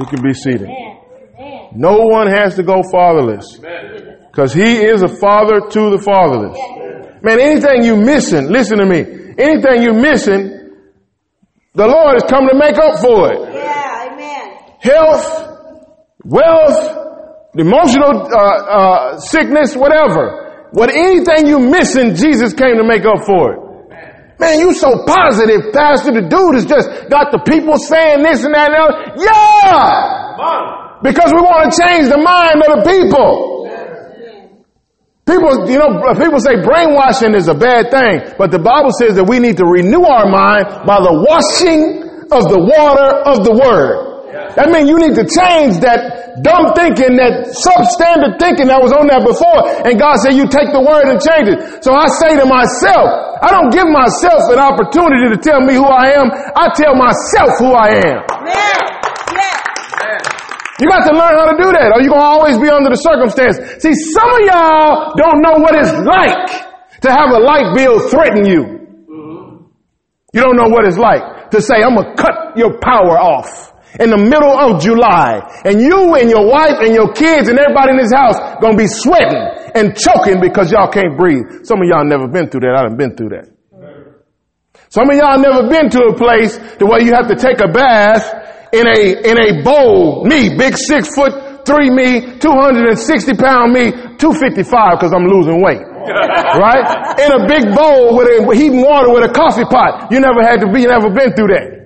You can be seated. No one has to go fatherless. Because he is a father to the fatherless. Man, anything you missing, listen to me. Anything you missing, the Lord is coming to make up for it. Yeah, amen. Health, wealth, emotional uh, uh, sickness, whatever. What anything you missing, Jesus came to make up for it. Man, you so positive, Pastor. The dude has just got the people saying this and that and other. Yeah! Because we want to change the mind of the people. People, you know, people say brainwashing is a bad thing, but the Bible says that we need to renew our mind by the washing of the water of the Word. That means you need to change that dumb thinking, that substandard thinking that was on there before. And God said, you take the word and change it. So I say to myself, I don't give myself an opportunity to tell me who I am. I tell myself who I am. Amen. Yeah. You got to learn how to do that or you're going to always be under the circumstance. See, some of y'all don't know what it's like to have a light bill threaten you. Mm-hmm. You don't know what it's like to say, I'm going to cut your power off in the middle of July and you and your wife and your kids and everybody in this house gonna be sweating and choking because y'all can't breathe. Some of y'all never been through that. I done been through that. Some of y'all never been to a place to where you have to take a bath in a, in a bowl. Me, big six foot three me, 260 pound me, 255 because I'm losing weight. right? In a big bowl with a, heating water with a coffee pot. You never had to be, you never been through that.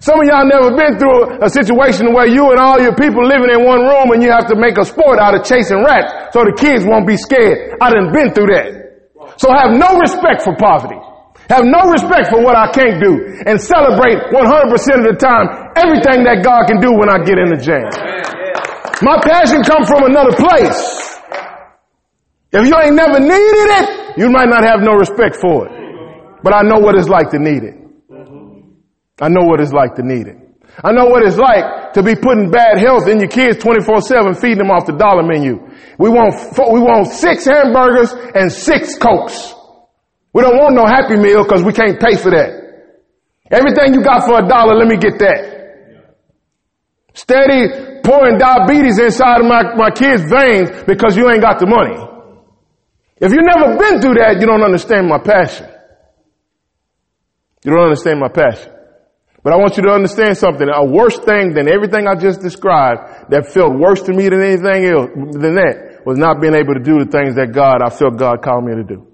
Some of y'all never been through a situation where you and all your people living in one room and you have to make a sport out of chasing rats so the kids won't be scared. I done been through that. So have no respect for poverty. Have no respect for what I can't do and celebrate 100% of the time everything that God can do when I get in the jam. My passion comes from another place. If you ain't never needed it, you might not have no respect for it. But I know what it's like to need it. I know what it's like to need it. I know what it's like to be putting bad health in your kids 24-7, feeding them off the dollar menu. We want, we want six hamburgers and six cokes. We don't want no happy meal because we can't pay for that. Everything you got for a dollar, let me get that. Steady pouring diabetes inside of my, my kids' veins because you ain't got the money. If you never been through that, you don't understand my passion. You don't understand my passion. But I want you to understand something. A worse thing than everything I just described that felt worse to me than anything else, than that, was not being able to do the things that God, I felt God called me to do.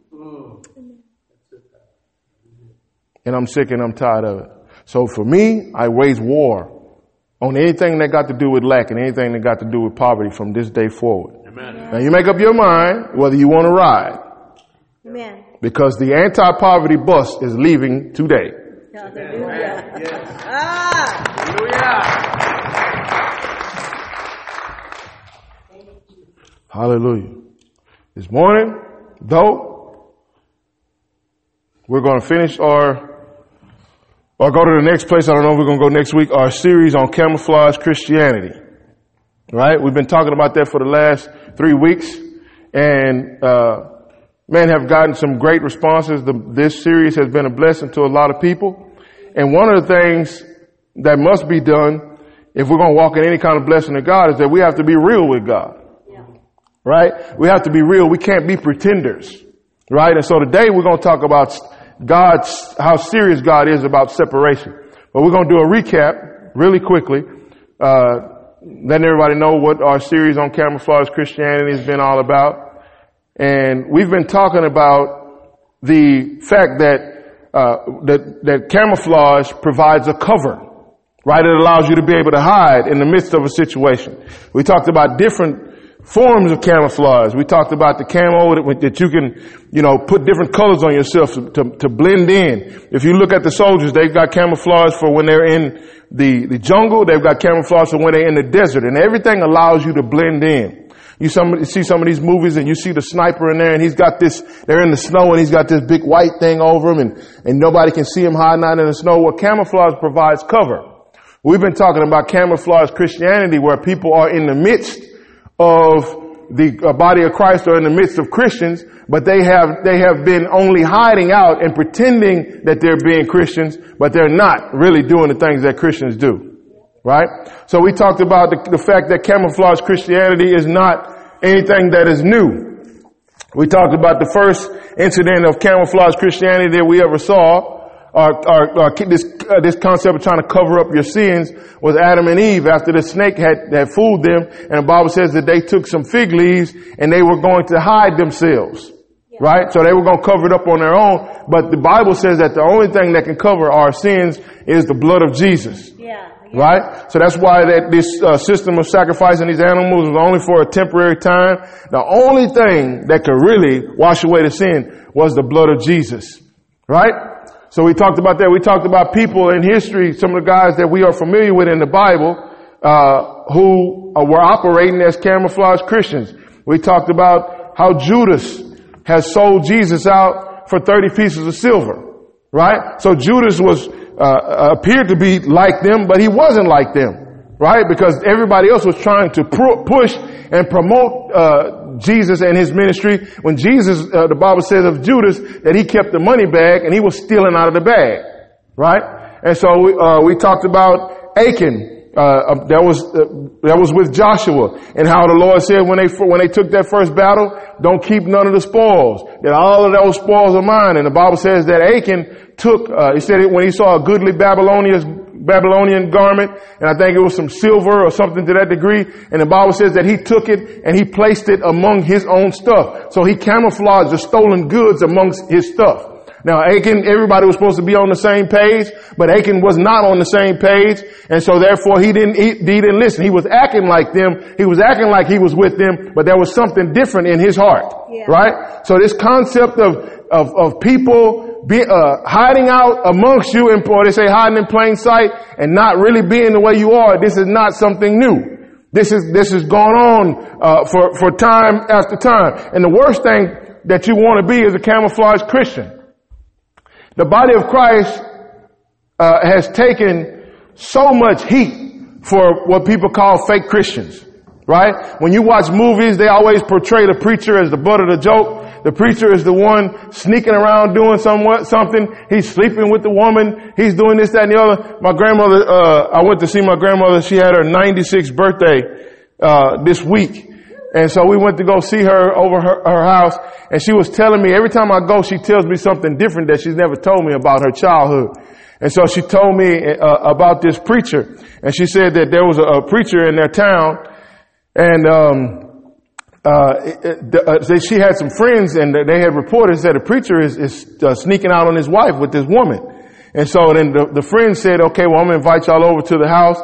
And I'm sick and I'm tired of it. So for me, I wage war on anything that got to do with lack and anything that got to do with poverty from this day forward. Amen. Now you make up your mind whether you want to ride. Amen. Because the anti-poverty bus is leaving today. Hallelujah. Yes. Ah. Hallelujah. Hallelujah. This morning, though, we're going to finish our, or go to the next place. I don't know if we're going to go next week. Our series on camouflage Christianity. Right? We've been talking about that for the last three weeks, and uh, men have gotten some great responses. The, this series has been a blessing to a lot of people. And one of the things that must be done if we're going to walk in any kind of blessing of God is that we have to be real with God. Yeah. Right? We have to be real. We can't be pretenders. Right? And so today we're going to talk about God's, how serious God is about separation. But we're going to do a recap really quickly, uh, letting everybody know what our series on camouflage Christianity has been all about. And we've been talking about the fact that uh, that, that camouflage provides a cover, right? It allows you to be able to hide in the midst of a situation. We talked about different forms of camouflage. We talked about the camo that, that you can, you know, put different colors on yourself to, to, to, blend in. If you look at the soldiers, they've got camouflage for when they're in the, the jungle. They've got camouflage for when they're in the desert and everything allows you to blend in. You see some of these movies and you see the sniper in there and he's got this, they're in the snow and he's got this big white thing over him and, and nobody can see him hiding out in the snow. Well, camouflage provides cover. We've been talking about camouflage Christianity where people are in the midst of the uh, body of Christ or in the midst of Christians, but they have, they have been only hiding out and pretending that they're being Christians, but they're not really doing the things that Christians do. Right? So we talked about the, the fact that camouflage Christianity is not anything that is new. We talked about the first incident of camouflage Christianity that we ever saw, or, or, or this, uh, this concept of trying to cover up your sins was Adam and Eve after the snake had, had fooled them. And the Bible says that they took some fig leaves and they were going to hide themselves. Right? So they were going to cover it up on their own. But the Bible says that the only thing that can cover our sins is the blood of Jesus. Yeah. Right? So that's why that this uh, system of sacrificing these animals was only for a temporary time. The only thing that could really wash away the sin was the blood of Jesus. Right? So we talked about that. We talked about people in history, some of the guys that we are familiar with in the Bible, uh, who uh, were operating as camouflage Christians. We talked about how Judas has sold Jesus out for 30 pieces of silver. Right? So Judas was, uh, appeared to be like them, but he wasn't like them. Right? Because everybody else was trying to pr- push and promote, uh, Jesus and his ministry. When Jesus, uh, the Bible says of Judas that he kept the money bag and he was stealing out of the bag. Right? And so we, uh, we talked about Achan, uh, that was uh, that was with Joshua and how the Lord said when they when they took that first battle, don't keep none of the spoils. That all of those spoils are mine. And the Bible says that Achan took. Uh, he said it when he saw a goodly Babylonian Babylonian garment, and I think it was some silver or something to that degree. And the Bible says that he took it and he placed it among his own stuff. So he camouflaged the stolen goods amongst his stuff. Now Achan, everybody was supposed to be on the same page, but Achan was not on the same page, and so therefore he didn't, he, he didn't listen. He was acting like them. He was acting like he was with them, but there was something different in his heart. Yeah. Right? So this concept of, of, of people be, uh, hiding out amongst you, and or they say hiding in plain sight, and not really being the way you are, this is not something new. This is, this has gone on, uh, for, for time after time. And the worst thing that you want to be is a camouflage Christian. The body of Christ uh, has taken so much heat for what people call fake Christians, right? When you watch movies, they always portray the preacher as the butt of the joke. The preacher is the one sneaking around doing somewhat, something. He's sleeping with the woman. He's doing this, that, and the other. My grandmother, uh, I went to see my grandmother. She had her 96th birthday, uh, this week. And so we went to go see her over her, her house and she was telling me every time I go, she tells me something different that she's never told me about her childhood. And so she told me uh, about this preacher and she said that there was a, a preacher in their town and, um, uh, uh, she had some friends and they had reported that a preacher is, is uh, sneaking out on his wife with this woman. And so then the, the friend said, okay, well, I'm going to invite y'all over to the house.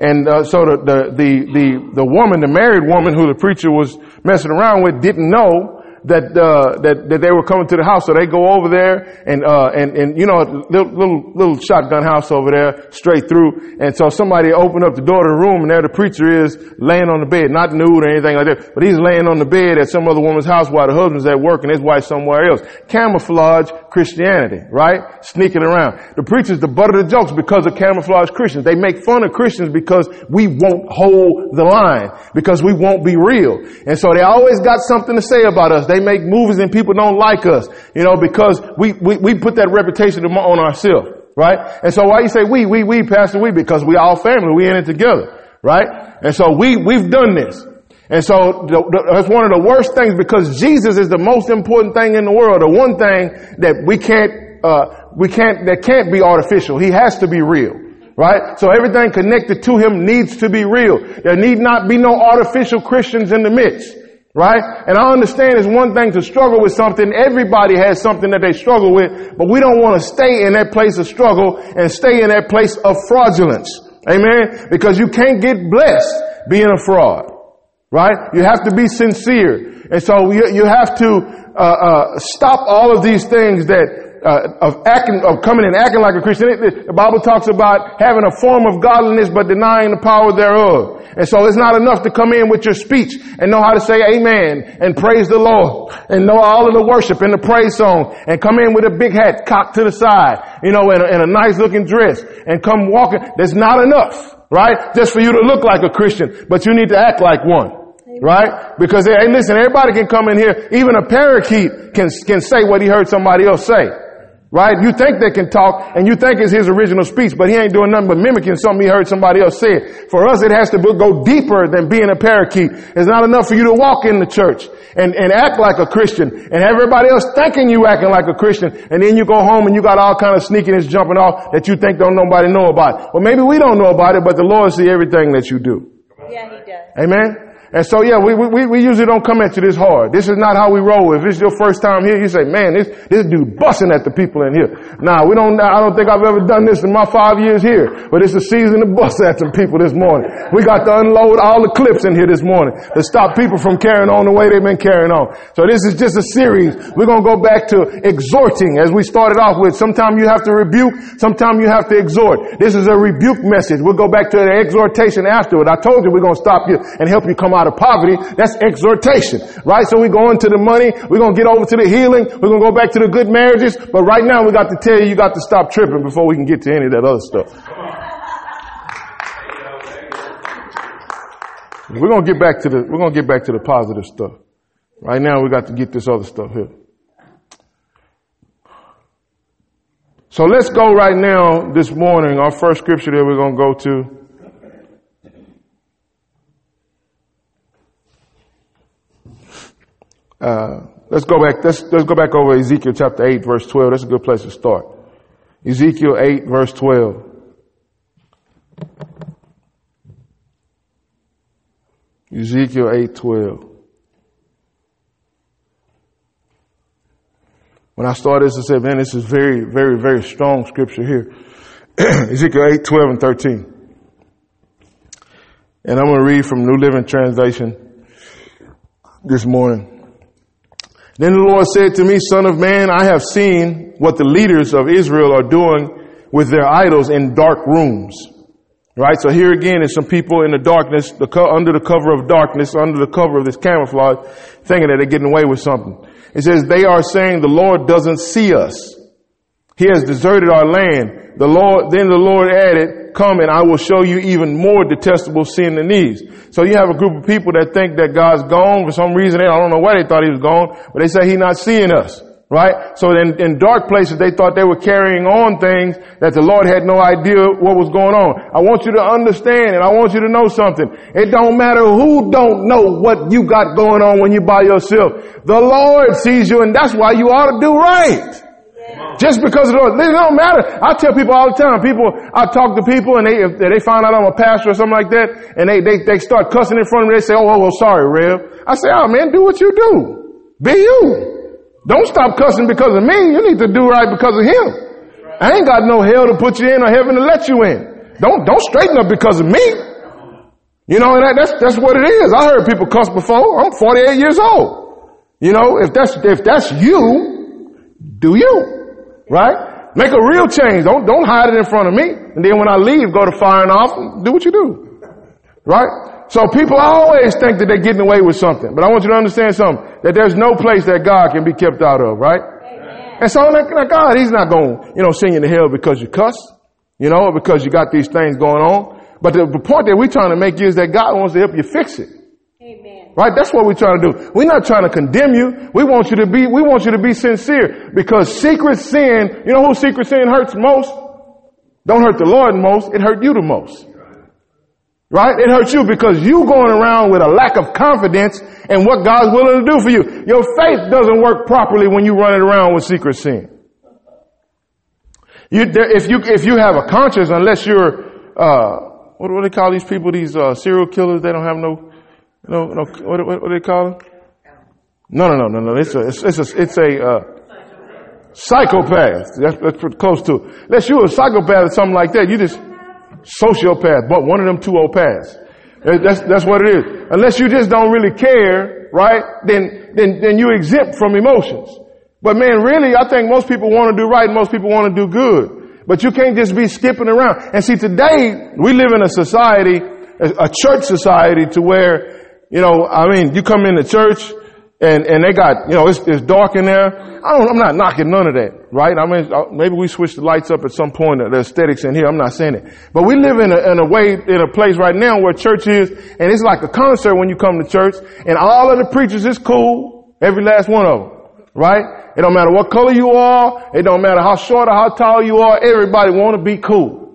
And uh, so the, the, the, the, the woman, the married woman who the preacher was messing around with didn't know that, uh, that, that they were coming to the house. So they go over there and, uh, and, and, you know, little, little, little shotgun house over there straight through. And so somebody opened up the door to the room and there the preacher is laying on the bed, not nude or anything like that, but he's laying on the bed at some other woman's house while the husband's at work and his wife somewhere else. Camouflage Christianity, right? Sneaking around. The preacher's the butt of the jokes because of camouflage Christians. They make fun of Christians because we won't hold the line, because we won't be real. And so they always got something to say about us. They make movies and people don't like us, you know, because we, we, we put that reputation on ourselves, right? And so why you say we, we, we, Pastor, we? Because we all family. We in it together, right? And so we, we've done this. And so the, the, that's one of the worst things because Jesus is the most important thing in the world. The one thing that we can't, uh, we can't, that can't be artificial. He has to be real. Right? So everything connected to him needs to be real. There need not be no artificial Christians in the midst. Right? And I understand it's one thing to struggle with something. Everybody has something that they struggle with, but we don't want to stay in that place of struggle and stay in that place of fraudulence. Amen? Because you can't get blessed being a fraud. Right? You have to be sincere. And so you, you have to, uh, uh, stop all of these things that uh, of acting, of coming and acting like a Christian. The Bible talks about having a form of godliness but denying the power thereof. And so it's not enough to come in with your speech and know how to say amen and praise the Lord and know all of the worship and the praise song and come in with a big hat cocked to the side, you know, and a, and a nice looking dress and come walking. That's not enough, right? Just for you to look like a Christian, but you need to act like one. Right? Because, hey, listen, everybody can come in here. Even a parakeet can, can say what he heard somebody else say. Right? You think they can talk and you think it's his original speech, but he ain't doing nothing but mimicking something he heard somebody else say. For us, it has to go deeper than being a parakeet. It's not enough for you to walk in the church and, and act like a Christian and everybody else thinking you acting like a Christian. And then you go home and you got all kind of sneakiness jumping off that you think don't nobody know about. Well, maybe we don't know about it, but the Lord see everything that you do. Yeah, he does. Amen. And so yeah, we, we, we usually don't come at you this hard. This is not how we roll. If it's your first time here, you say, man, this, this dude busting at the people in here. Nah, we don't, I don't think I've ever done this in my five years here, but it's a season to bust at some people this morning. We got to unload all the clips in here this morning to stop people from carrying on the way they've been carrying on. So this is just a series. We're going to go back to exhorting as we started off with. Sometimes you have to rebuke, sometimes you have to exhort. This is a rebuke message. We'll go back to the exhortation afterward. I told you we're going to stop you and help you come out out of poverty. That's exhortation, right? So we go into the money. We're going to get over to the healing. We're going to go back to the good marriages. But right now we got to tell you, you got to stop tripping before we can get to any of that other stuff. We're going to get back to the, we're going to get back to the positive stuff. Right now we got to get this other stuff here. So let's go right now this morning. Our first scripture that we're going to go to Uh, let's go back. Let's, let's go back over Ezekiel chapter 8 verse 12. That's a good place to start. Ezekiel 8 verse 12. Ezekiel 8 12. When I started this, I said, man, this is very, very, very strong scripture here. Ezekiel 8, 12, and 13. And I'm going to read from New Living Translation this morning. Then the Lord said to me, son of man, I have seen what the leaders of Israel are doing with their idols in dark rooms. Right? So here again is some people in the darkness, the co- under the cover of darkness, under the cover of this camouflage, thinking that they're getting away with something. It says they are saying the Lord doesn't see us. He has deserted our land. The Lord, then the Lord added, come and I will show you even more detestable sin than these. So you have a group of people that think that God's gone for some reason. I don't know why they thought he was gone, but they say he's not seeing us. Right? So in, in dark places, they thought they were carrying on things that the Lord had no idea what was going on. I want you to understand and I want you to know something. It don't matter who don't know what you got going on when you're by yourself. The Lord sees you and that's why you ought to do right. Just because of those, it don't matter. I tell people all the time, people, I talk to people and they, if they find out I'm a pastor or something like that, and they, they, they start cussing in front of me, they say, oh, oh, oh, sorry, Rev. I say, oh man, do what you do. Be you. Don't stop cussing because of me. You need to do right because of him. I ain't got no hell to put you in or heaven to let you in. Don't, don't straighten up because of me. You know, and that, that's, that's what it is. I heard people cuss before. I'm 48 years old. You know, if that's, if that's you, do you. Right? Make a real change. Don't, don't hide it in front of me. And then when I leave, go to firing off and do what you do. Right? So people always think that they're getting away with something. But I want you to understand something. That there's no place that God can be kept out of, right? Amen. And so like, like God, He's not going to, you know, send you to hell because you cuss, you know, because you got these things going on. But the, the point that we're trying to make is that God wants to help you fix it. Right? That's what we're trying to do. We're not trying to condemn you. We want you to be, we want you to be sincere because secret sin, you know who secret sin hurts most? Don't hurt the Lord most. It hurt you the most. Right? It hurts you because you going around with a lack of confidence in what God's willing to do for you. Your faith doesn't work properly when you run it around with secret sin. You, if you, if you have a conscience, unless you're, uh, what do they call these people? These, uh, serial killers, they don't have no, no, no. What, what, what do they call it? No, no, no, no, no. It's a, it's, a, it's a uh, psychopath. That's, that's close to it. Unless you're a psychopath or something like that, you just sociopath, but one of them two old paths. That's, that's what it is. Unless you just don't really care, right? Then, then, then you exempt from emotions. But man, really, I think most people want to do right. Most people want to do good. But you can't just be skipping around. And see, today, we live in a society, a church society to where you know, I mean, you come into church and, and they got, you know, it's, it's dark in there. I don't, I'm not knocking none of that, right? I mean, uh, maybe we switch the lights up at some point, the aesthetics in here. I'm not saying it. But we live in a, in a way, in a place right now where church is, and it's like a concert when you come to church, and all of the preachers is cool, every last one of them, right? It don't matter what color you are. It don't matter how short or how tall you are. Everybody want to be cool.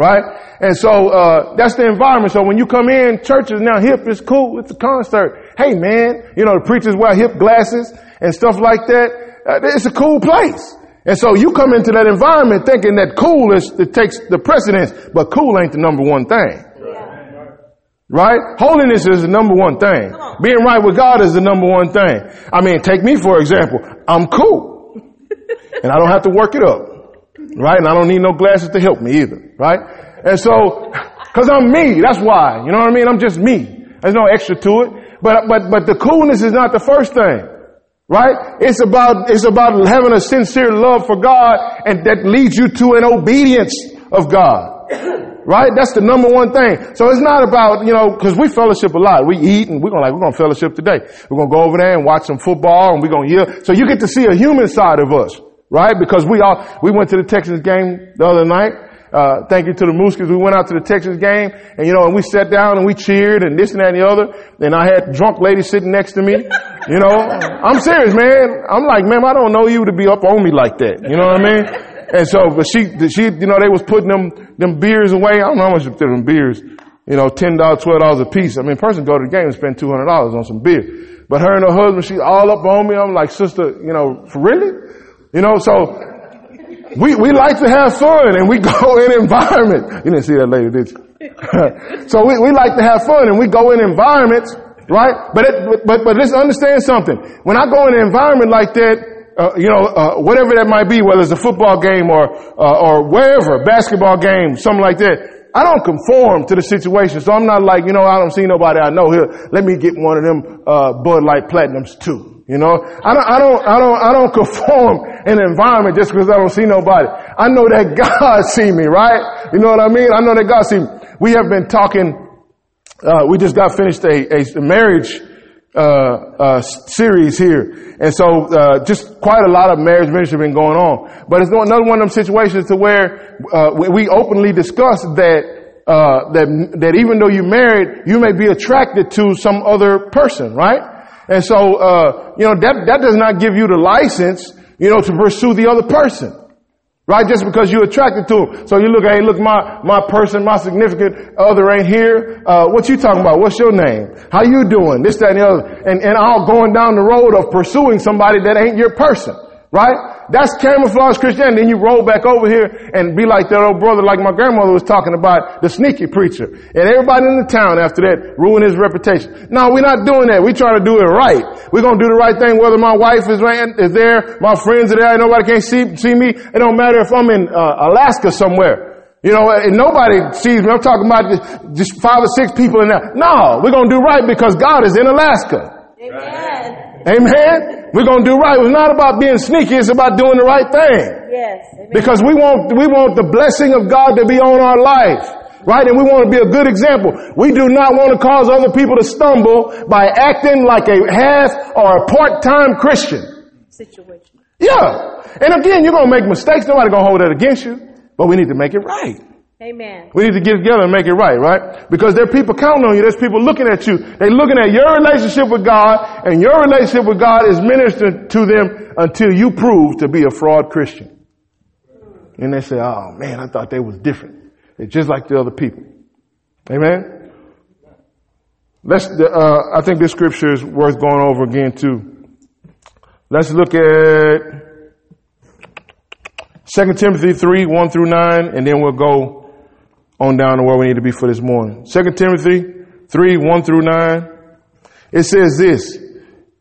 Right? And so, uh, that's the environment. So when you come in, church is now hip, it's cool, it's a concert. Hey man, you know, the preachers wear hip glasses and stuff like that. Uh, it's a cool place. And so you come into that environment thinking that cool is, it takes the precedence, but cool ain't the number one thing. Right? Holiness is the number one thing. Being right with God is the number one thing. I mean, take me for example. I'm cool. and I don't have to work it up. Right? And I don't need no glasses to help me either. Right? And so, cause I'm me. That's why. You know what I mean? I'm just me. There's no extra to it. But, but, but the coolness is not the first thing. Right? It's about, it's about having a sincere love for God and that leads you to an obedience of God. Right? That's the number one thing. So it's not about, you know, cause we fellowship a lot. We eat and we're gonna like, we're gonna fellowship today. We're gonna go over there and watch some football and we're gonna yell. So you get to see a human side of us. Right? Because we all, we went to the Texas game the other night. Uh, thank you to the Mooskies. We went out to the Texas game and you know, and we sat down and we cheered and this and that and the other. And I had drunk lady sitting next to me. You know, I'm serious, man. I'm like, man, I don't know you to be up on me like that. You know what I mean? And so, but she, she, you know, they was putting them, them beers away. I don't know how much they them beers. You know, $10, $12 a piece. I mean, a person go to the game and spend $200 on some beer. But her and her husband, she's all up on me. I'm like, sister, you know, for really? You know, so we, we like to have fun and we go in environments. You didn't see that lady, did you? so we, we like to have fun and we go in environments, right? But it, but, but let's understand something. When I go in an environment like that, uh, you know, uh, whatever that might be, whether it's a football game or, uh, or wherever, basketball game, something like that, I don't conform to the situation. So I'm not like, you know, I don't see nobody I know here. Let me get one of them, uh, Bud Light Platinums too. You know, I don't, I don't, I don't, I don't conform in an environment just because I don't see nobody. I know that God see me, right? You know what I mean? I know that God see me. We have been talking, uh, we just got finished a, a marriage, uh, uh, series here. And so, uh, just quite a lot of marriage ministry been going on. But it's another one of them situations to where, uh, we openly discuss that, uh, that, that even though you're married, you may be attracted to some other person, right? And so, uh, you know, that, that does not give you the license, you know, to pursue the other person. Right? Just because you're attracted to him. So you look, hey, look, my, my person, my significant other ain't here. Uh, what you talking about? What's your name? How you doing? This, that, and the other. And, and all going down the road of pursuing somebody that ain't your person. Right? That's camouflage Christianity. Then you roll back over here and be like that old brother, like my grandmother was talking about, the sneaky preacher. And everybody in the town after that ruin his reputation. No, we're not doing that. We try to do it right. We're gonna do the right thing whether my wife is, is there, my friends are there, nobody can't see, see me. It don't matter if I'm in uh, Alaska somewhere. You know, and nobody sees me. I'm talking about just five or six people in there. No, we're gonna do right because God is in Alaska. Amen. Amen. We're going to do right. It's not about being sneaky. It's about doing the right thing. Yes. Amen. Because we want, we want the blessing of God to be on our life. Right? And we want to be a good example. We do not want to cause other people to stumble by acting like a half or a part-time Christian. Situation. Yeah. And again, you're going to make mistakes. Nobody going to hold that against you. But we need to make it right. Amen. We need to get together and make it right, right? Because there are people counting on you. There's people looking at you. They're looking at your relationship with God and your relationship with God is ministering to them until you prove to be a fraud Christian. And they say, oh man, I thought they was different. They're just like the other people. Amen? Let's, uh, I think this scripture is worth going over again too. Let's look at 2 Timothy 3, 1 through 9, and then we'll go on down to where we need to be for this morning. Second Timothy 3, 1 through 9. It says this,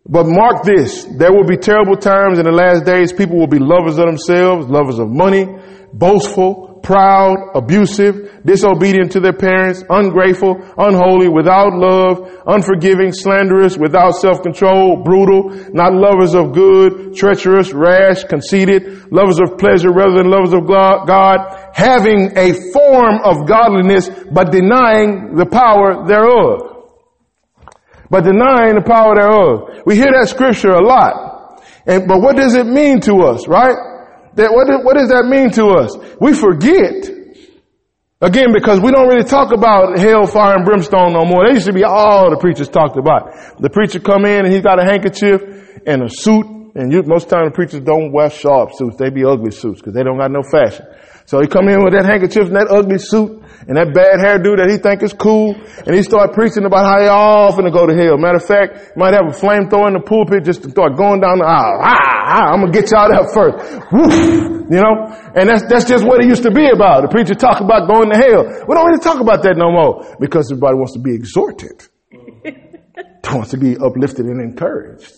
but mark this, there will be terrible times in the last days. People will be lovers of themselves, lovers of money, boastful, proud, abusive, disobedient to their parents, ungrateful, unholy, without love, unforgiving, slanderous, without self-control, brutal, not lovers of good, treacherous, rash, conceited, lovers of pleasure rather than lovers of God, having a form of godliness but denying the power thereof. But denying the power thereof. We hear that scripture a lot. And, but what does it mean to us, right? That, what, what does that mean to us? We forget. Again, because we don't really talk about hell, fire, and brimstone no more. They used to be all the preachers talked about. The preacher come in and he's got a handkerchief and a suit and And you, most time the preachers don't wear sharp suits. They be ugly suits because they don't got no fashion. So he come in with that handkerchief and that ugly suit and that bad hairdo that he think is cool. And he start preaching about how they all finna go to hell. Matter of fact, might have a flamethrower in the pulpit just to start going down the aisle. Ah, ah, I'm gonna get y'all there first. Woof, you know? And that's, that's just what it used to be about. The preacher talk about going to hell. We don't really talk about that no more because everybody wants to be exhorted. wants to be uplifted and encouraged.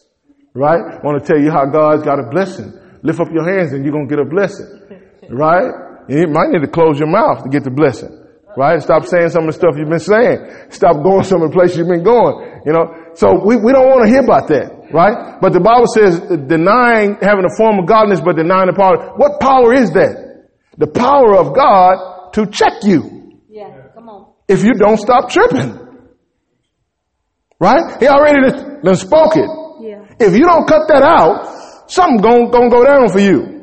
Right? want to tell you how God's got a blessing. Lift up your hands and you're to get a blessing. Right? You might need to close your mouth to get the blessing. Right? Stop saying some of the stuff you've been saying. Stop going some of the places you've been going. You know? So we, we don't want to hear about that. Right? But the Bible says uh, denying having a form of godliness but denying the power. What power is that? The power of God to check you. Yeah, come on. If you don't stop tripping. Right? He already done, done spoke it. Yeah. If you don't cut that out, something gonna, gonna go down for you.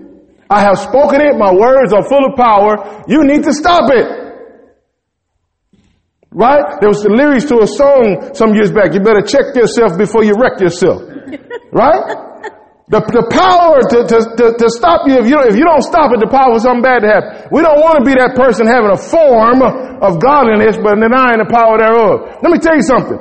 I have spoken it. My words are full of power. You need to stop it. Right? There was the lyrics to a song some years back. You better check yourself before you wreck yourself. right? The, the power to, to, to, to, stop you, if you, if you don't stop it, the power for something bad to happen. We don't want to be that person having a form of godliness, but denying the power thereof. Let me tell you something.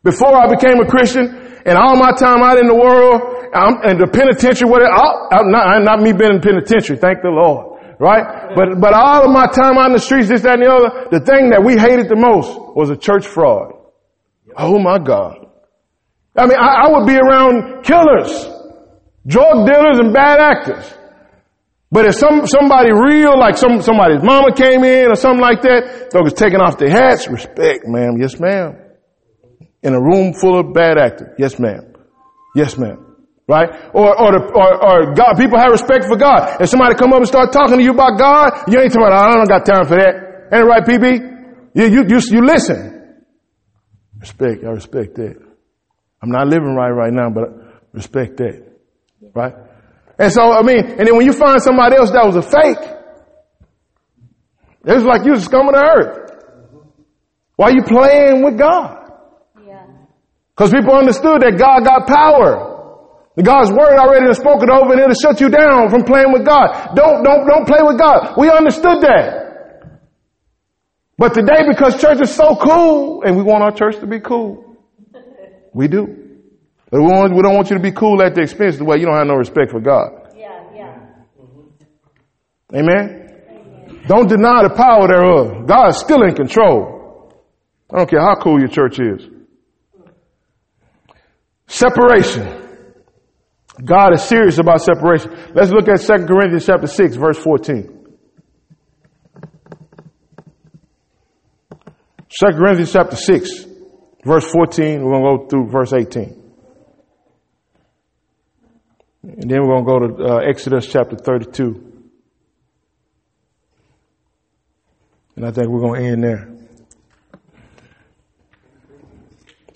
Before I became a Christian, and all my time out in the world, I'm, and the penitentiary, whatever, I'm not, not me being in penitentiary, thank the Lord. Right? But, but all of my time in the streets, this, that, and the other, the thing that we hated the most was a church fraud. Oh my God. I mean, I, I would be around killers, drug dealers, and bad actors. But if some, somebody real, like some, somebody's mama came in or something like that, they was taking off their hats, respect, ma'am, yes ma'am. In a room full of bad actors, yes ma'am. Yes ma'am. Right? Or, or, the, or, or God, people have respect for God. If somebody come up and start talking to you about God, you ain't talking about, I don't got time for that. Ain't it right, PB? You, you, you, you listen. Respect, I respect that. I'm not living right right now, but respect that. Right? And so, I mean, and then when you find somebody else that was a fake, it's like you scum of the earth. Why are you playing with God? Because people understood that God got power. God's word already has spoken over and it'll shut you down from playing with God. Don't, don't, don't play with God. We understood that. But today, because church is so cool, and we want our church to be cool, we do. But we, want, we don't want you to be cool at the expense of the way you don't have no respect for God. Yeah, yeah. Amen? Amen? Don't deny the power thereof. God is still in control. I don't care how cool your church is. Separation. God is serious about separation. Let's look at 2 Corinthians chapter 6, verse 14. 2 Corinthians chapter 6, verse 14. We're going to go through verse 18. And then we're going to go to uh, Exodus chapter 32. And I think we're going to end there.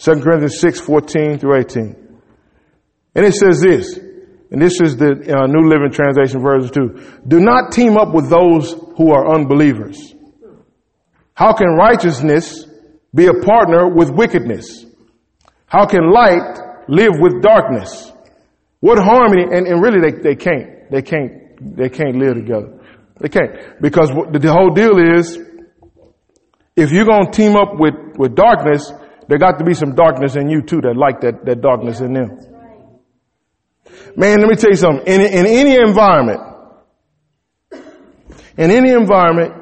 2 Corinthians 6, 14 through 18. And it says this, and this is the uh, New Living Translation version 2. Do not team up with those who are unbelievers. How can righteousness be a partner with wickedness? How can light live with darkness? What harmony, and, and really they, they can't, they can't, they can't live together. They can't. Because the, whole deal is, if you're going to team up with, with darkness, there got to be some darkness in you too that like that, that darkness in them. Man, let me tell you something. In, in any environment, in any environment,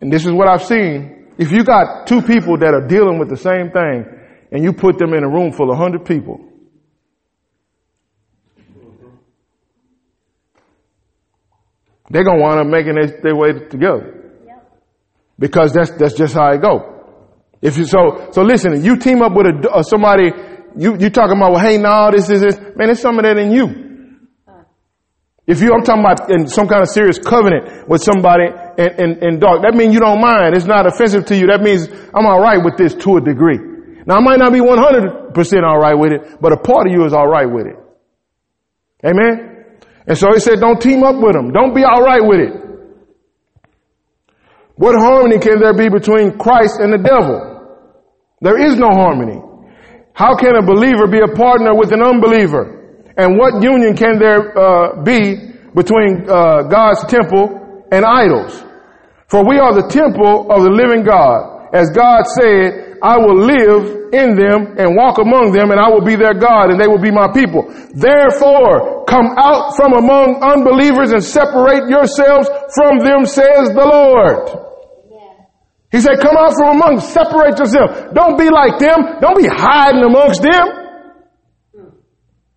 and this is what I've seen, if you got two people that are dealing with the same thing and you put them in a room full of hundred people, they're gonna wind up making their, their way together. Because that's that's just how it go. If you so so listen, you team up with a, uh, somebody you, you talking about, well, hey, no, this is this. Man, there's some of that in you. If you, I'm talking about in some kind of serious covenant with somebody in, in, in dark, that means you don't mind. It's not offensive to you. That means I'm alright with this to a degree. Now I might not be 100% alright with it, but a part of you is alright with it. Amen? And so he said, don't team up with them. Don't be alright with it. What harmony can there be between Christ and the devil? There is no harmony. How can a believer be a partner with an unbeliever? And what union can there uh, be between uh, God's temple and idols? For we are the temple of the living God. As God said, I will live in them and walk among them and I will be their God and they will be my people. Therefore, come out from among unbelievers and separate yourselves from them, says the Lord. He said, come out from among, separate yourself. Don't be like them. Don't be hiding amongst them.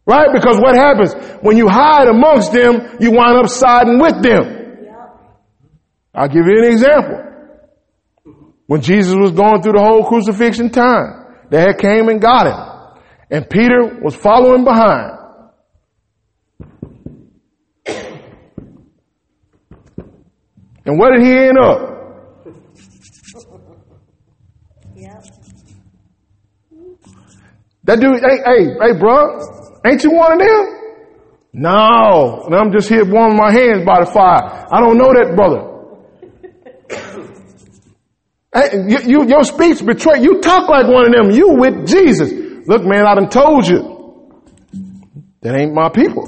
Right? Because what happens when you hide amongst them, you wind up siding with them. I'll give you an example. When Jesus was going through the whole crucifixion time, they had came and got him. And Peter was following behind. And where did he end up? That dude, hey, hey, hey, bro, ain't you one of them? No, and I'm just here warming my hands by the fire. I don't know that brother. Hey, you, you, your speech betray, you talk like one of them. You with Jesus. Look, man, I done told you. That ain't my people.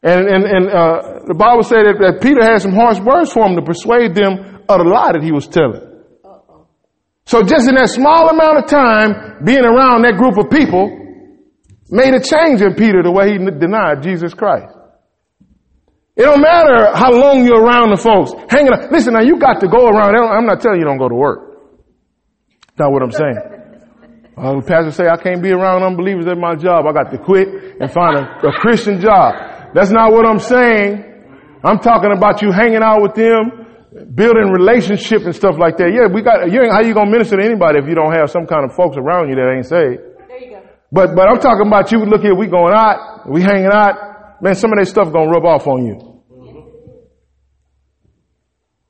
And, and, and, uh, the Bible said that, that Peter had some harsh words for him to persuade them of the lie that he was telling. So just in that small amount of time, being around that group of people made a change in Peter the way he denied Jesus Christ. It don't matter how long you're around the folks. Hanging out. Listen, now you got to go around. I'm not telling you don't go to work. That's not what I'm saying. Uh, the pastor say I can't be around unbelievers at my job. I got to quit and find a, a Christian job. That's not what I'm saying. I'm talking about you hanging out with them, building relationship and stuff like that. Yeah, we got, you ain't, how you gonna minister to anybody if you don't have some kind of folks around you that ain't saved? There you go. But, but I'm talking about you, look here, we going out, we hanging out, man, some of that stuff gonna rub off on you.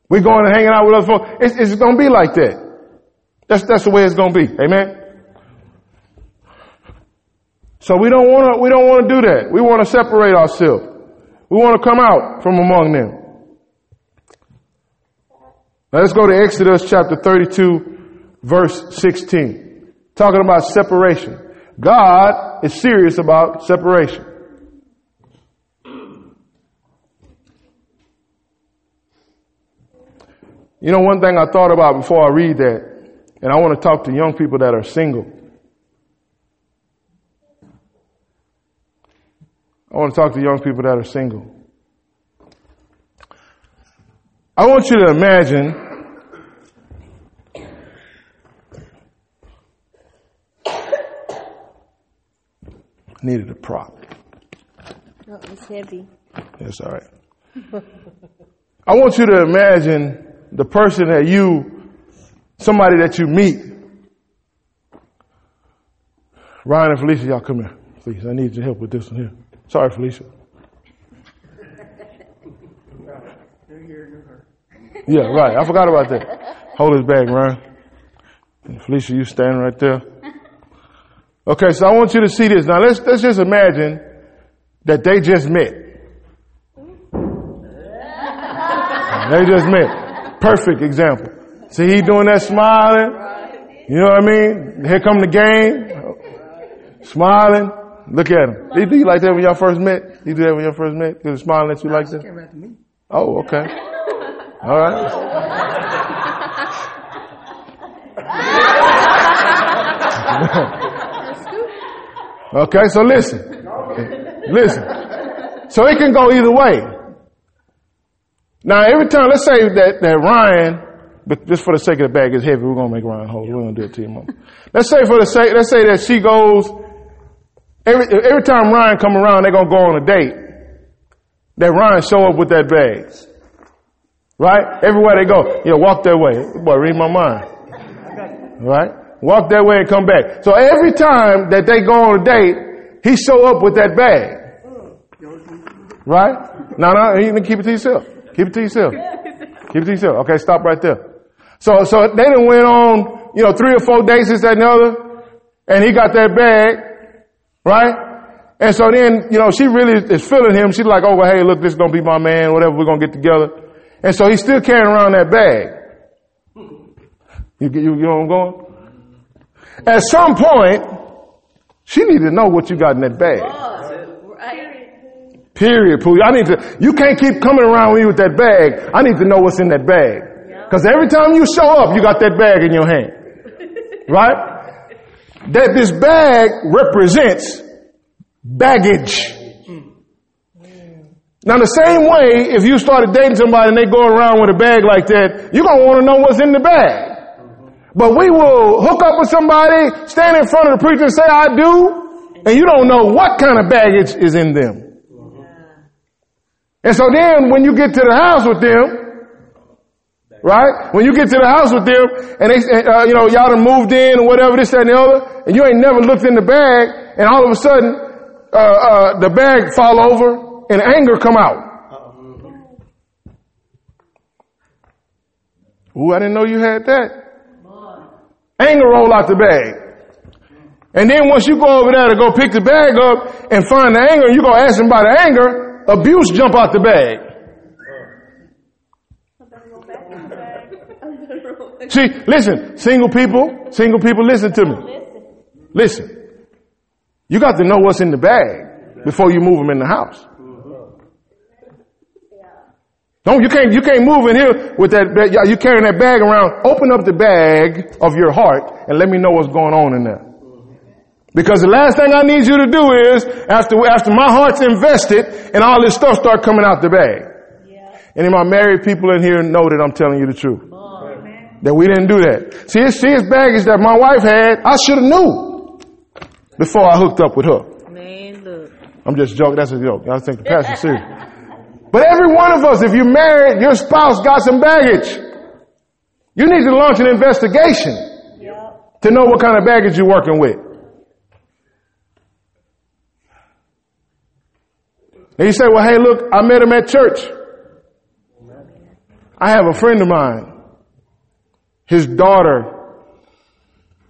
We're going and hanging out with other folks. It's, it's going to be like that. That's, that's the way it's going to be. Amen. So we don't want to, we don't want to do that. We want to separate ourselves. We want to come out from among them. Now let's go to Exodus chapter 32 verse 16. Talking about separation. God is serious about separation. You know, one thing I thought about before I read that, and I want to talk to young people that are single. I want to talk to young people that are single. I want you to imagine needed a prop. Oh, it's heavy. That's all right. I want you to imagine the person that you, somebody that you meet. Ryan and Felicia, y'all come here, please. I need your help with this one here. Sorry, Felicia. Yeah, right. I forgot about that. Hold his bag, Ryan. And Felicia, you standing right there. Okay, so I want you to see this. Now let's let's just imagine that they just met. They just met. Perfect example. See, he doing that smiling. You know what I mean? Here come the game. Smiling. Look at him. Did you like that when y'all first met? You do that when y'all first met? Did he smiling at you like that? Oh, okay. All right. okay, so listen. Listen. So it can go either way. Now, every time, let's say that, that Ryan, but just for the sake of the bag is heavy, we're gonna make Ryan hold. We're gonna do it to your mom. Let's say for the sake, let's say that she goes, every, every time Ryan come around, they're gonna go on a date. That Ryan show up with that bag. Right? Everywhere they go, yeah, walk that way. Boy, read my mind. Right? Walk that way and come back. So every time that they go on a date, he show up with that bag. Right? No, no, you can keep it to yourself. Keep it to yourself. Keep it to yourself. Okay, stop right there. So, so they done went on, you know, three or four dates, this, that, and the other, and he got that bag, right? And so then, you know, she really is feeling him. She's like, oh, well, hey, look, this is gonna be my man, whatever, we're gonna get together. And so he's still carrying around that bag. You, you, you know I'm going? At some point, She need to know what you got in that bag. Period, Pooh. I need to, you can't keep coming around with me with that bag. I need to know what's in that bag. Cause every time you show up, you got that bag in your hand. Right? That this bag represents baggage. Now the same way, if you started dating somebody and they go around with a bag like that, you're gonna wanna know what's in the bag. But we will hook up with somebody, stand in front of the preacher and say, I do, and you don't know what kind of baggage is in them. And so then when you get to the house with them, right? When you get to the house with them and they, uh, you know, y'all done moved in or whatever, this, that, and the other, and you ain't never looked in the bag, and all of a sudden, uh, uh, the bag fall over and anger come out. Ooh, I didn't know you had that. Anger roll out the bag. And then once you go over there to go pick the bag up and find the anger, and you go ask them about the anger, abuse jump out the bag. See, listen, single people, single people, listen to me. Listen. You got to know what's in the bag before you move them in the house. No, you can't, you can't move in here with that bag. You carrying that bag around. Open up the bag of your heart and let me know what's going on in there. Because the last thing I need you to do is, after, after my heart's invested and all this stuff start coming out the bag. Any of my married people in here know that I'm telling you the truth. That we didn't do that. See, it's, see, it's baggage that my wife had. I should have knew before I hooked up with her. Man, look. I'm just joking. That's a joke. I think the pastor's serious. But every one of us, if you're married, your spouse got some baggage. You need to launch an investigation to know what kind of baggage you're working with. And you say, well, hey, look, I met him at church. I have a friend of mine. His daughter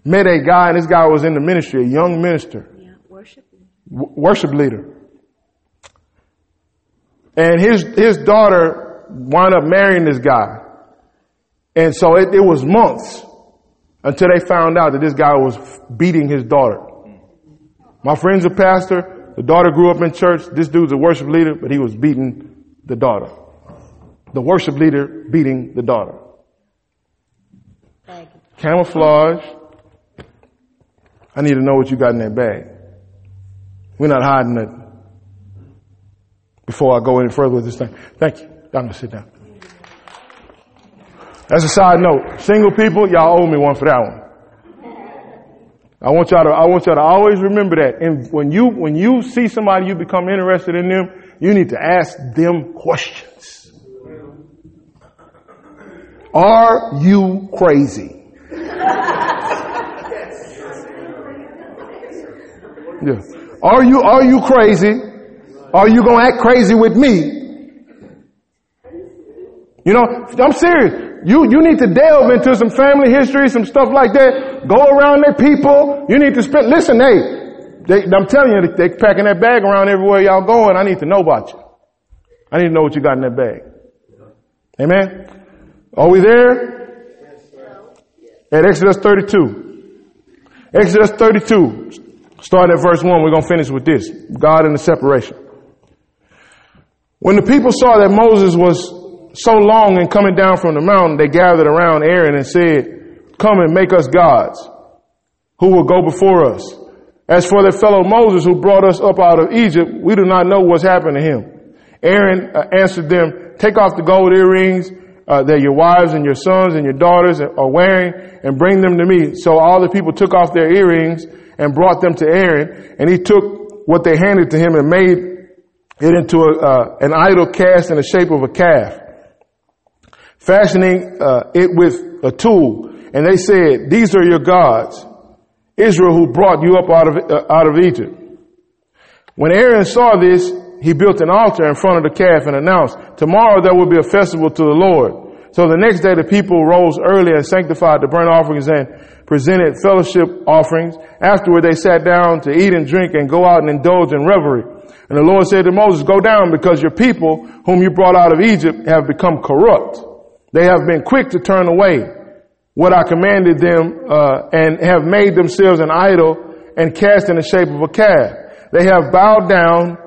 met a guy, and this guy was in the ministry, a young minister, Yeah, worship. w- worship leader. And his, his daughter wound up marrying this guy. And so it, it was months until they found out that this guy was beating his daughter. My friend's a pastor. The daughter grew up in church. This dude's a worship leader, but he was beating the daughter. The worship leader beating the daughter. Baggage. Camouflage. I need to know what you got in that bag. We're not hiding nothing. Before I go any further with this thing. Thank you. I'm gonna sit down. That's a side note. Single people, y'all owe me one for that one. I want y'all to, I want y'all to always remember that. And when you, when you see somebody you become interested in them, you need to ask them questions. Are you crazy? Yeah. Are you, are you crazy? Are you gonna act crazy with me? You know, I'm serious. You, you need to delve into some family history, some stuff like that. Go around their people. You need to spend, listen, hey, they, I'm telling you, they, packing that bag around everywhere y'all going. I need to know about you. I need to know what you got in that bag. Amen. Are we there? At Exodus 32. Exodus 32. Starting at verse 1, we're going to finish with this. God and the separation. When the people saw that Moses was so long in coming down from the mountain, they gathered around Aaron and said, come and make us gods who will go before us. As for their fellow Moses who brought us up out of Egypt, we do not know what's happened to him. Aaron uh, answered them, take off the gold earrings uh, that your wives and your sons and your daughters are wearing and bring them to me. So all the people took off their earrings and brought them to Aaron and he took what they handed to him and made it into a, uh, an idol cast in the shape of a calf, fashioning uh, it with a tool. And they said, these are your gods, Israel who brought you up out of, uh, out of Egypt. When Aaron saw this, he built an altar in front of the calf and announced, tomorrow there will be a festival to the Lord. So the next day the people rose early and sanctified the burnt offerings and presented fellowship offerings. Afterward they sat down to eat and drink and go out and indulge in revelry. And the Lord said to Moses, go down because your people whom you brought out of Egypt have become corrupt. They have been quick to turn away what I commanded them, uh, and have made themselves an idol and cast in the shape of a calf. They have bowed down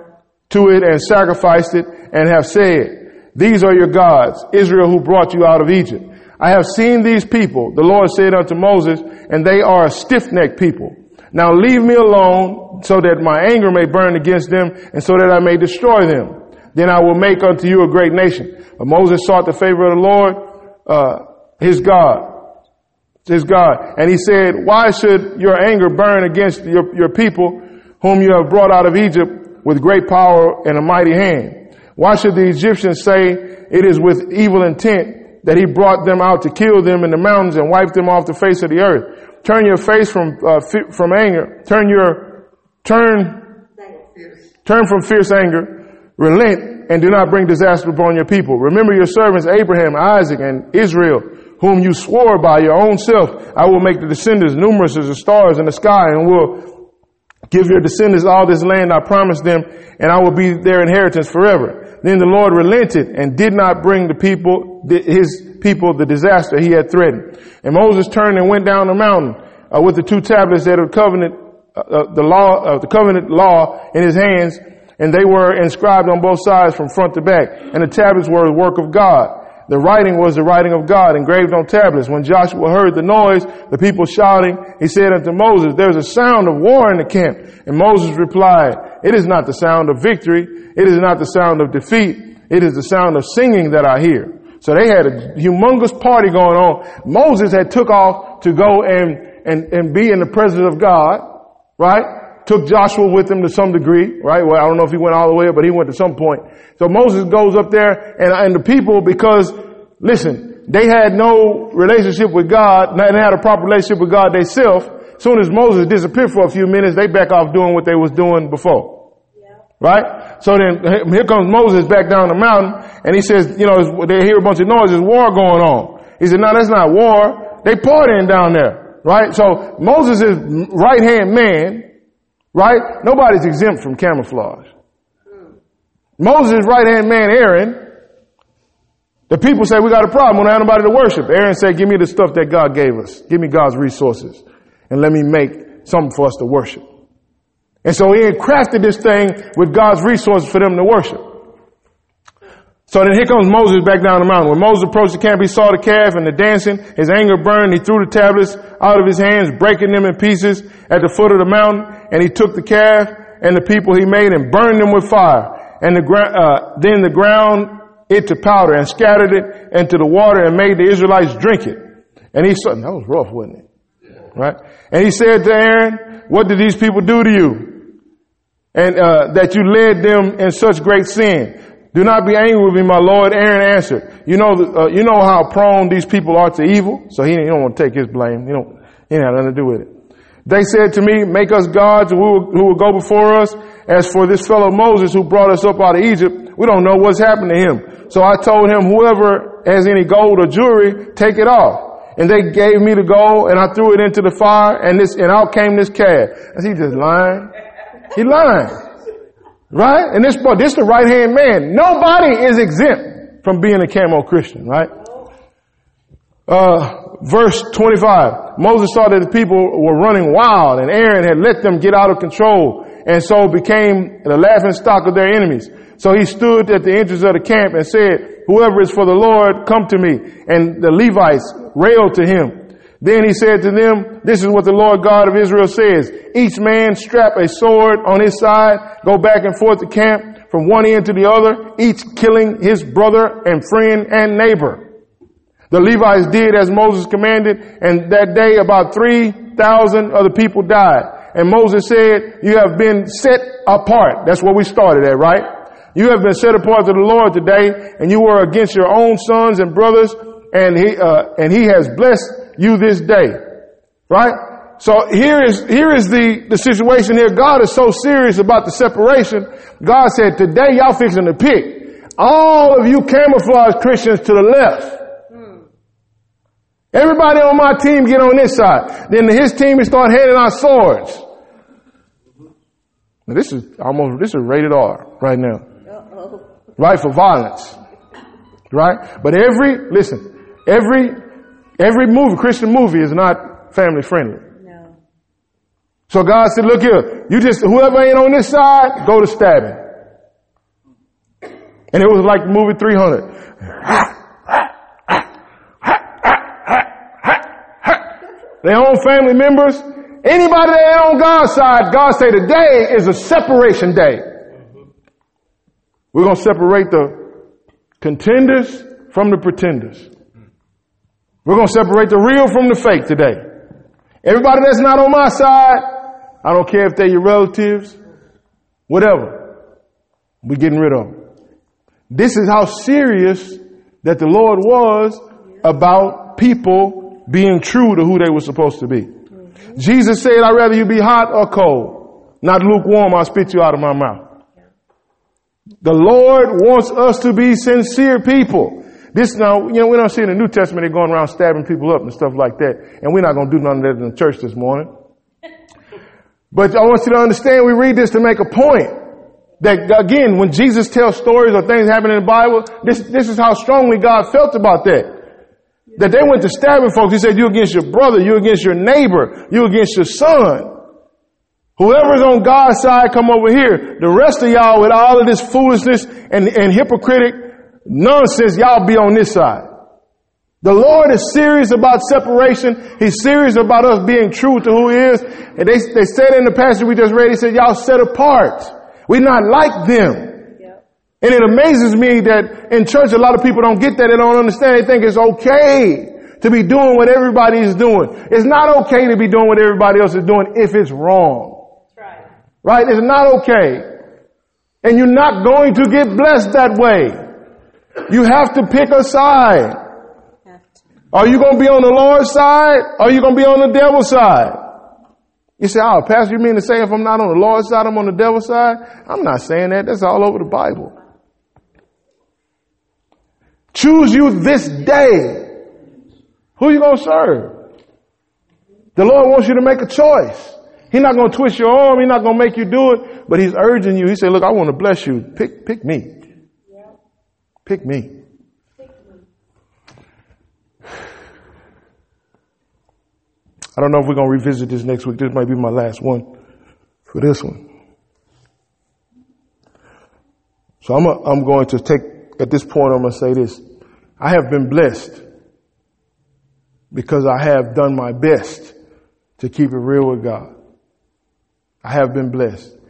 to it and sacrificed it and have said, these are your gods, Israel who brought you out of Egypt. I have seen these people, the Lord said unto Moses, and they are a stiff-necked people. Now leave me alone so that my anger may burn against them and so that I may destroy them. Then I will make unto you a great nation. But Moses sought the favor of the Lord, uh, his God. His God. And he said, why should your anger burn against your, your people whom you have brought out of Egypt with great power and a mighty hand? Why should the Egyptians say it is with evil intent that he brought them out to kill them in the mountains and wipe them off the face of the earth. Turn your face from, uh, from anger. Turn your, turn, turn from fierce anger. Relent and do not bring disaster upon your people. Remember your servants Abraham, Isaac, and Israel, whom you swore by your own self. I will make the descendants numerous as the stars in the sky and will give your descendants all this land I promised them and I will be their inheritance forever. Then the Lord relented and did not bring the people, his people, the disaster he had threatened. And Moses turned and went down the mountain uh, with the two tablets that of covenant, uh, uh, the law, uh, the covenant law in his hands, and they were inscribed on both sides from front to back. And the tablets were the work of God. The writing was the writing of God engraved on tablets. When Joshua heard the noise, the people shouting, he said unto Moses, there's a sound of war in the camp. And Moses replied, it is not the sound of victory. It is not the sound of defeat. It is the sound of singing that I hear. So they had a humongous party going on. Moses had took off to go and, and, and be in the presence of God, right? Took Joshua with him to some degree, right? Well, I don't know if he went all the way but he went to some point. So Moses goes up there and, and the people, because listen, they had no relationship with God, they had a proper relationship with God themselves. Soon as Moses disappeared for a few minutes, they back off doing what they was doing before. Right? So then here comes Moses back down the mountain and he says, you know, they hear a bunch of noise, there's war going on. He said, no, that's not war. They partying down there. Right? So Moses is right hand man. Right? Nobody's exempt from camouflage. Moses' right hand man, Aaron, the people say, we got a problem. We don't have nobody to worship. Aaron said, give me the stuff that God gave us. Give me God's resources and let me make something for us to worship. And so he had crafted this thing with God's resources for them to worship. So then here comes Moses back down the mountain. When Moses approached the camp, he saw the calf and the dancing. His anger burned. He threw the tablets out of his hands, breaking them in pieces at the foot of the mountain. And he took the calf and the people he made and burned them with fire. And the uh, then the ground it to powder and scattered it into the water and made the Israelites drink it. And he said, that was rough, wasn't it? Right? And he said to Aaron, what did these people do to you? And, uh, that you led them in such great sin. Do not be angry with me, my Lord. Aaron answered, you know, uh, you know how prone these people are to evil. So he, he don't want to take his blame. He don't, he have nothing to do with it. They said to me, make us gods who will, who will go before us. As for this fellow Moses who brought us up out of Egypt, we don't know what's happened to him. So I told him, whoever has any gold or jewelry, take it off. And they gave me the gold and I threw it into the fire and this, and out came this calf. Is he just lying? He lying. Right? And this, boy, this the right hand man. Nobody is exempt from being a camo Christian, right? Uh, verse 25. Moses saw that the people were running wild and Aaron had let them get out of control and so became the laughing stock of their enemies. So he stood at the entrance of the camp and said, whoever is for the Lord, come to me. And the Levites railed to him. Then he said to them, this is what the Lord God of Israel says. Each man strap a sword on his side, go back and forth to camp from one end to the other, each killing his brother and friend and neighbor. The Levites did as Moses commanded, and that day about 3,000 of the people died. And Moses said, you have been set apart. That's where we started at, right? You have been set apart to the Lord today, and you were against your own sons and brothers, and he, uh, and he has blessed you this day. Right? So here is, here is the, the situation here. God is so serious about the separation. God said, today y'all fixing to pick. All of you camouflage Christians to the left. Hmm. Everybody on my team get on this side. Then his team will start handing out swords. Now this is almost, this is rated R right now. Uh-oh. Right for violence. Right? But every, listen, every, every movie, Christian movie is not family friendly. No. So God said, look here, you just, whoever ain't on this side, go to stabbing. And it was like movie 300. Their own family members, anybody that ain't on God's side, God say today is a separation day. We're going to separate the contenders from the pretenders. We're going to separate the real from the fake today. Everybody that's not on my side, I don't care if they're your relatives, whatever. We're getting rid of them. This is how serious that the Lord was about people being true to who they were supposed to be. Jesus said, I'd rather you be hot or cold, not lukewarm, I'll spit you out of my mouth. The Lord wants us to be sincere people. This now, you know, we don't see in the New Testament they're going around stabbing people up and stuff like that. And we're not going to do none of that in the church this morning. But I want you to understand we read this to make a point. That again, when Jesus tells stories or things happening in the Bible, this, this is how strongly God felt about that. That they went to stabbing folks. He said, you against your brother, you against your neighbor, you against your son. Whoever's on God's side, come over here. The rest of y'all with all of this foolishness and, and hypocritic nonsense, y'all be on this side. The Lord is serious about separation. He's serious about us being true to who He is. And they, they said in the passage we just read, He said, y'all set apart. We're not like them. And it amazes me that in church a lot of people don't get that. They don't understand. They think it's okay to be doing what everybody is doing. It's not okay to be doing what everybody else is doing if it's wrong. Right. right? It's not okay. And you're not going to get blessed that way. You have to pick a side. Are you going to be on the Lord's side? Or are you going to be on the devil's side? You say, oh, Pastor, you mean to say if I'm not on the Lord's side, I'm on the devil's side? I'm not saying that. That's all over the Bible. Choose you this day. Who you going to serve? The Lord wants you to make a choice. He's not going to twist your arm. He's not going to make you do it, but he's urging you. He said, look, I want to bless you. Pick, pick me. Pick me. I don't know if we're going to revisit this next week. This might be my last one for this one. So I'm, a, I'm going to take, at this point, I'm going to say this. I have been blessed because I have done my best to keep it real with God. I have been blessed.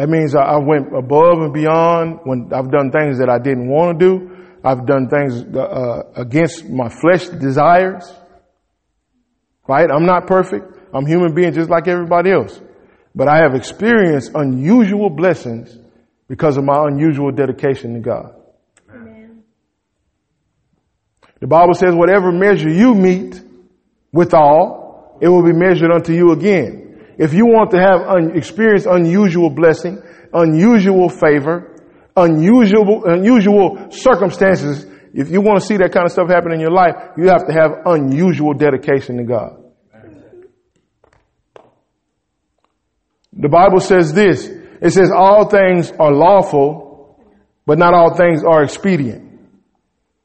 That means I went above and beyond when I've done things that I didn't want to do. I've done things uh, against my flesh desires. Right? I'm not perfect. I'm human being just like everybody else. But I have experienced unusual blessings because of my unusual dedication to God. Amen. The Bible says whatever measure you mete withal, it will be measured unto you again. If you want to have un- experience unusual blessing, unusual favor, unusual, unusual circumstances, if you want to see that kind of stuff happen in your life, you have to have unusual dedication to God. The Bible says this. It says all things are lawful, but not all things are expedient.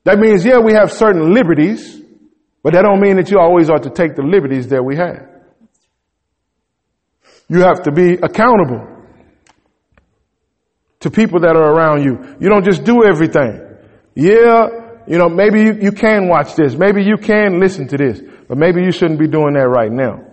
That means, yeah, we have certain liberties, but that don't mean that you always ought to take the liberties that we have. You have to be accountable to people that are around you. You don't just do everything. Yeah, you know, maybe you, you can watch this. Maybe you can listen to this, but maybe you shouldn't be doing that right now.